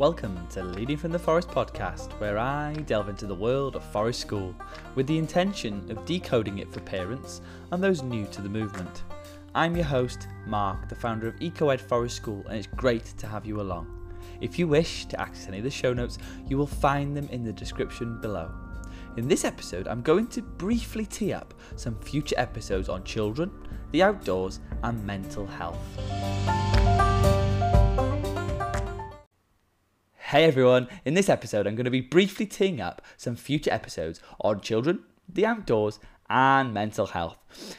Welcome to Leading from the Forest podcast, where I delve into the world of forest school with the intention of decoding it for parents and those new to the movement. I'm your host, Mark, the founder of EcoEd Forest School, and it's great to have you along. If you wish to access any of the show notes, you will find them in the description below. In this episode, I'm going to briefly tee up some future episodes on children, the outdoors, and mental health. Hey everyone, in this episode, I'm going to be briefly teeing up some future episodes on children, the outdoors, and mental health.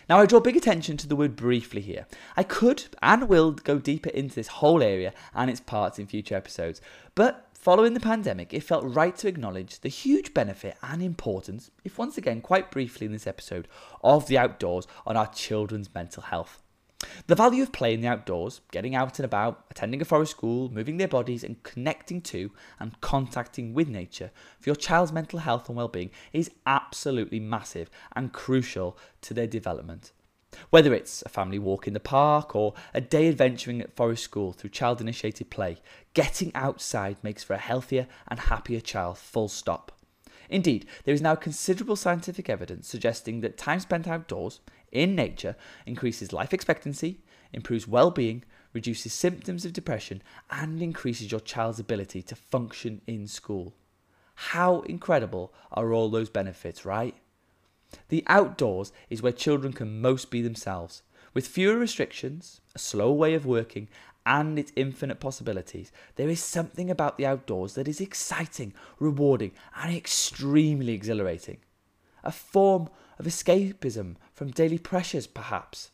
Now, I draw big attention to the word briefly here. I could and will go deeper into this whole area and its parts in future episodes, but following the pandemic, it felt right to acknowledge the huge benefit and importance, if once again quite briefly in this episode, of the outdoors on our children's mental health. The value of play in the outdoors, getting out and about, attending a forest school, moving their bodies, and connecting to and contacting with nature for your child's mental health and well-being is absolutely massive and crucial to their development. Whether it's a family walk in the park or a day adventuring at forest school through child initiated play, getting outside makes for a healthier and happier child, full stop. Indeed, there is now considerable scientific evidence suggesting that time spent outdoors, in nature, increases life expectancy, improves well being, reduces symptoms of depression, and increases your child's ability to function in school. How incredible are all those benefits, right? The outdoors is where children can most be themselves. With fewer restrictions, a slow way of working, and its infinite possibilities, there is something about the outdoors that is exciting, rewarding, and extremely exhilarating. A form of escapism from daily pressures, perhaps.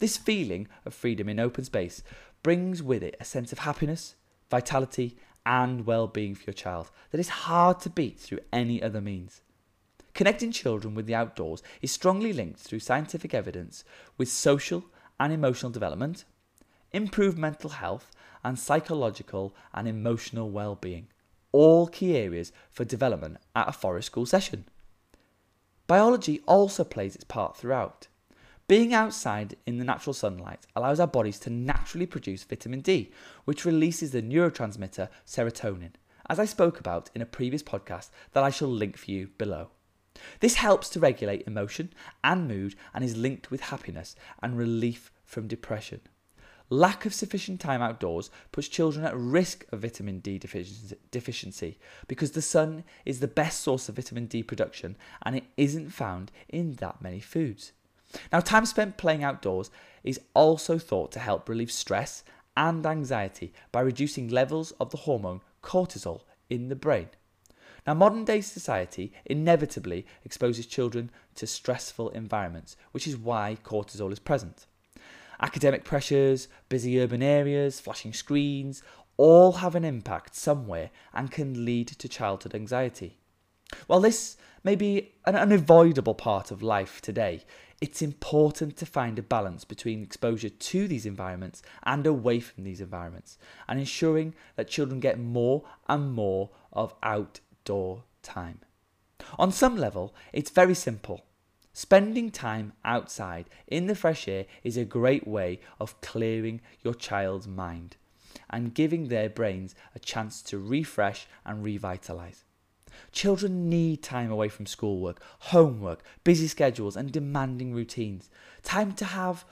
This feeling of freedom in open space brings with it a sense of happiness, vitality, and well being for your child that is hard to beat through any other means. Connecting children with the outdoors is strongly linked through scientific evidence with social and emotional development, improved mental health, and psychological and emotional well being. All key areas for development at a forest school session. Biology also plays its part throughout. Being outside in the natural sunlight allows our bodies to naturally produce vitamin D, which releases the neurotransmitter serotonin, as I spoke about in a previous podcast that I shall link for you below. This helps to regulate emotion and mood and is linked with happiness and relief from depression. Lack of sufficient time outdoors puts children at risk of vitamin D deficiency because the sun is the best source of vitamin D production and it isn't found in that many foods. Now, time spent playing outdoors is also thought to help relieve stress and anxiety by reducing levels of the hormone cortisol in the brain. Now, modern day society inevitably exposes children to stressful environments, which is why cortisol is present. Academic pressures, busy urban areas, flashing screens, all have an impact somewhere and can lead to childhood anxiety. While this may be an unavoidable part of life today, it's important to find a balance between exposure to these environments and away from these environments, and ensuring that children get more and more of outdoor time. On some level, it's very simple. Spending time outside in the fresh air is a great way of clearing your child's mind and giving their brains a chance to refresh and revitalize. Children need time away from schoolwork, homework, busy schedules, and demanding routines. Time to have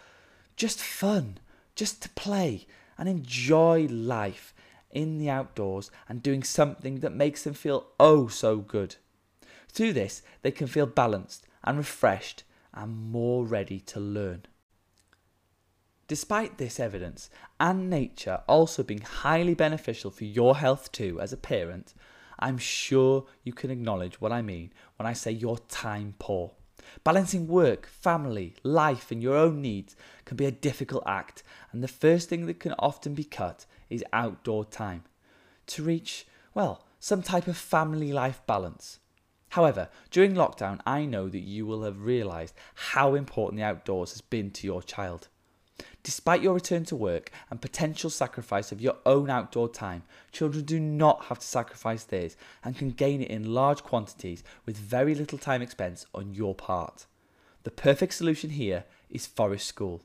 just fun, just to play and enjoy life in the outdoors and doing something that makes them feel oh so good. Through this, they can feel balanced and refreshed and more ready to learn. Despite this evidence and nature also being highly beneficial for your health too as a parent, I'm sure you can acknowledge what I mean when I say you're time poor. Balancing work, family, life, and your own needs can be a difficult act, and the first thing that can often be cut is outdoor time to reach, well, some type of family life balance. However, during lockdown, I know that you will have realised how important the outdoors has been to your child. Despite your return to work and potential sacrifice of your own outdoor time, children do not have to sacrifice theirs and can gain it in large quantities with very little time expense on your part. The perfect solution here is Forest School.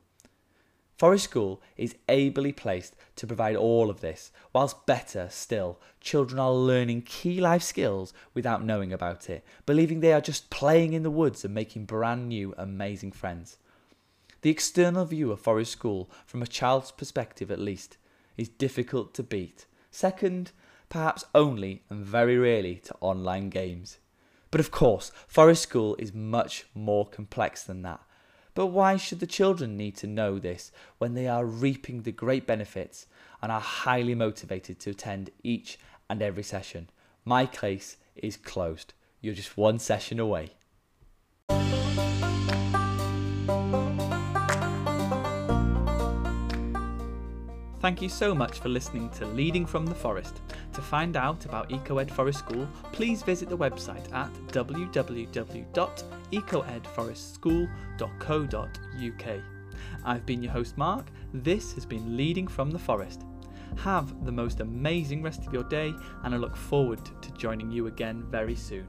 Forest School is ably placed to provide all of this, whilst better still, children are learning key life skills without knowing about it, believing they are just playing in the woods and making brand new, amazing friends. The external view of Forest School, from a child's perspective at least, is difficult to beat. Second, perhaps only and very rarely to online games. But of course, Forest School is much more complex than that but why should the children need to know this when they are reaping the great benefits and are highly motivated to attend each and every session? My case is closed. You're just one session away. Thank you so much for listening to Leading from the Forest. To find out about EcoEd Forest School, please visit the website at www.ecoedforestschool.co.uk. I've been your host, Mark. This has been Leading from the Forest. Have the most amazing rest of your day, and I look forward to joining you again very soon.